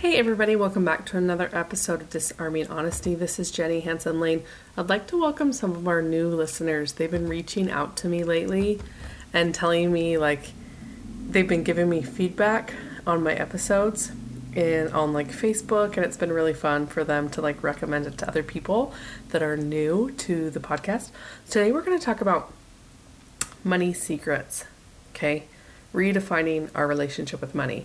Hey everybody, welcome back to another episode of Disarming Honesty. This is Jenny Hanson Lane. I'd like to welcome some of our new listeners. They've been reaching out to me lately and telling me like they've been giving me feedback on my episodes and on like Facebook and it's been really fun for them to like recommend it to other people that are new to the podcast. Today we're going to talk about money secrets. Okay? Redefining our relationship with money.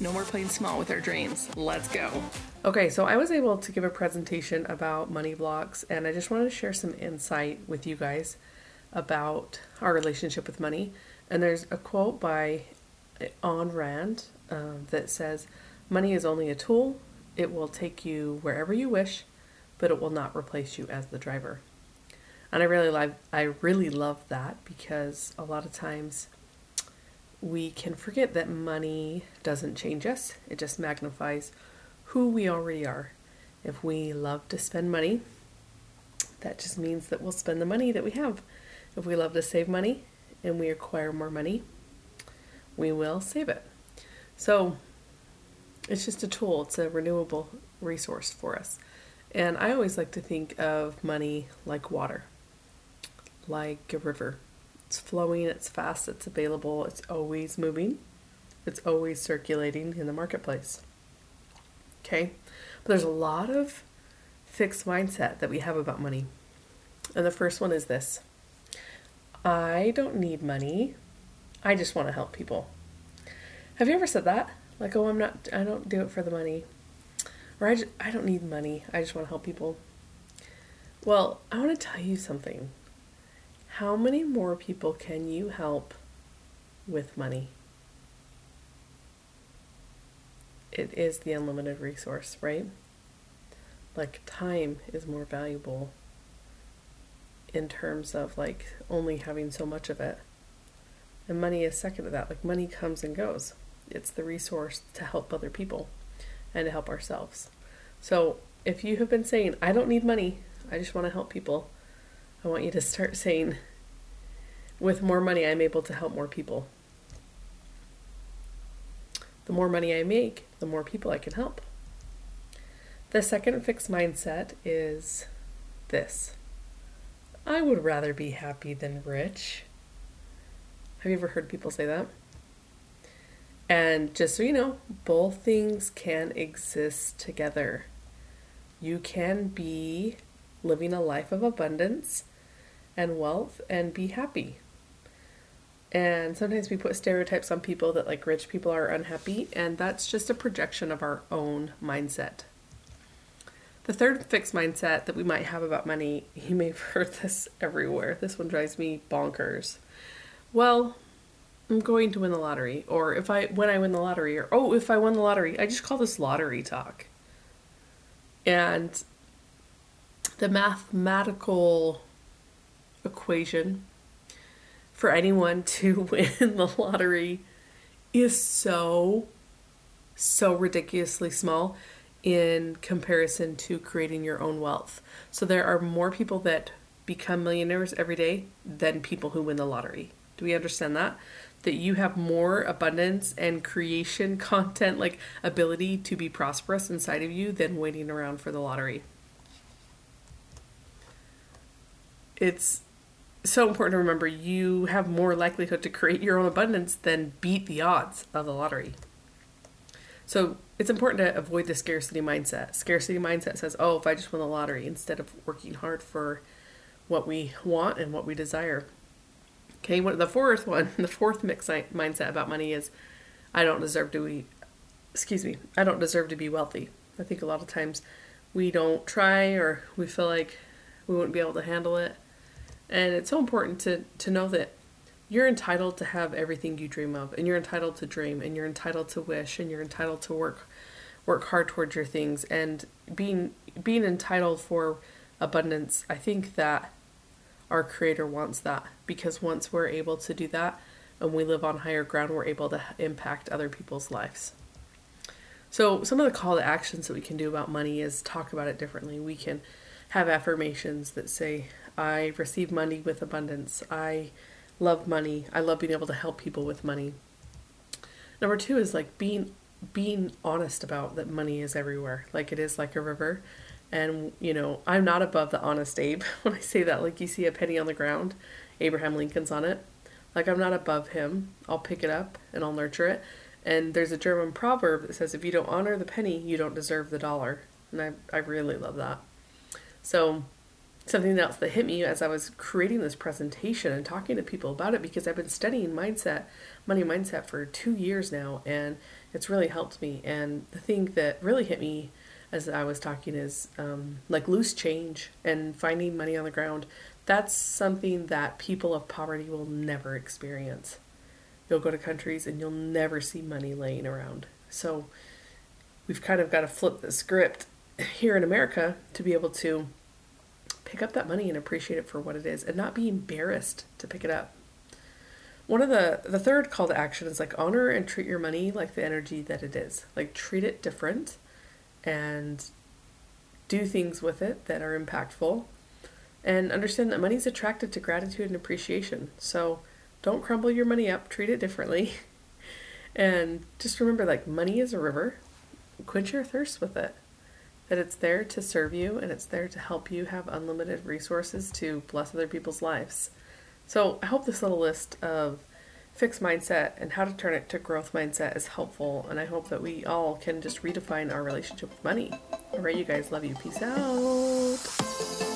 No more playing small with our dreams. Let's go. Okay, so I was able to give a presentation about money blocks, and I just wanted to share some insight with you guys about our relationship with money. And there's a quote by Ayn Rand uh, that says, Money is only a tool, it will take you wherever you wish, but it will not replace you as the driver. And I really love I really love that because a lot of times we can forget that money doesn't change us, it just magnifies who we already are. If we love to spend money, that just means that we'll spend the money that we have. If we love to save money and we acquire more money, we will save it. So it's just a tool, it's a renewable resource for us. And I always like to think of money like water, like a river. It's flowing, it's fast, it's available, it's always moving, it's always circulating in the marketplace. Okay? But there's a lot of fixed mindset that we have about money. And the first one is this I don't need money, I just want to help people. Have you ever said that? Like, oh, I'm not, I don't do it for the money. Or I, just, I don't need money, I just want to help people. Well, I want to tell you something. How many more people can you help with money? It is the unlimited resource, right? Like, time is more valuable in terms of like only having so much of it. And money is second to that. Like, money comes and goes, it's the resource to help other people and to help ourselves. So, if you have been saying, I don't need money, I just want to help people, I want you to start saying, with more money, I'm able to help more people. The more money I make, the more people I can help. The second fixed mindset is this I would rather be happy than rich. Have you ever heard people say that? And just so you know, both things can exist together. You can be living a life of abundance and wealth and be happy. And sometimes we put stereotypes on people that like rich people are unhappy, and that's just a projection of our own mindset. The third fixed mindset that we might have about money, you may have heard this everywhere. This one drives me bonkers. Well, I'm going to win the lottery, or if I when I win the lottery, or oh, if I won the lottery, I just call this lottery talk. And the mathematical equation for anyone to win the lottery is so, so ridiculously small in comparison to creating your own wealth. So there are more people that become millionaires every day than people who win the lottery. Do we understand that? That you have more abundance and creation content, like ability to be prosperous inside of you than waiting around for the lottery. It's so important to remember you have more likelihood to create your own abundance than beat the odds of the lottery. So it's important to avoid the scarcity mindset. Scarcity mindset says, oh, if I just win the lottery, instead of working hard for what we want and what we desire. Okay, the fourth one, the fourth fixed mindset about money is, I don't deserve to be, excuse me, I don't deserve to be wealthy. I think a lot of times we don't try or we feel like we wouldn't be able to handle it. And it's so important to, to know that you're entitled to have everything you dream of, and you're entitled to dream, and you're entitled to wish, and you're entitled to work work hard towards your things and being being entitled for abundance. I think that our creator wants that because once we're able to do that and we live on higher ground, we're able to impact other people's lives. So, some of the call to actions that we can do about money is talk about it differently. We can have affirmations that say, I receive money with abundance. I love money. I love being able to help people with money. Number two is like being being honest about that money is everywhere. Like it is like a river. And, you know, I'm not above the honest Abe when I say that. Like you see a penny on the ground, Abraham Lincoln's on it. Like I'm not above him. I'll pick it up and I'll nurture it. And there's a German proverb that says, if you don't honor the penny, you don't deserve the dollar. And I, I really love that. So, something else that hit me as I was creating this presentation and talking to people about it because I've been studying mindset, money mindset for two years now, and it's really helped me. And the thing that really hit me as I was talking is um, like loose change and finding money on the ground. That's something that people of poverty will never experience. You'll go to countries and you'll never see money laying around. So we've kind of got to flip the script here in America to be able to pick up that money and appreciate it for what it is and not be embarrassed to pick it up. One of the the third call to action is like honor and treat your money like the energy that it is. Like treat it different and do things with it that are impactful and understand that money is attracted to gratitude and appreciation. So don't crumble your money up, treat it differently. And just remember like money is a river. Quench your thirst with it. That it's there to serve you and it's there to help you have unlimited resources to bless other people's lives. So I hope this little list of fixed mindset and how to turn it to growth mindset is helpful and I hope that we all can just redefine our relationship with money. All right, you guys, love you. Peace out.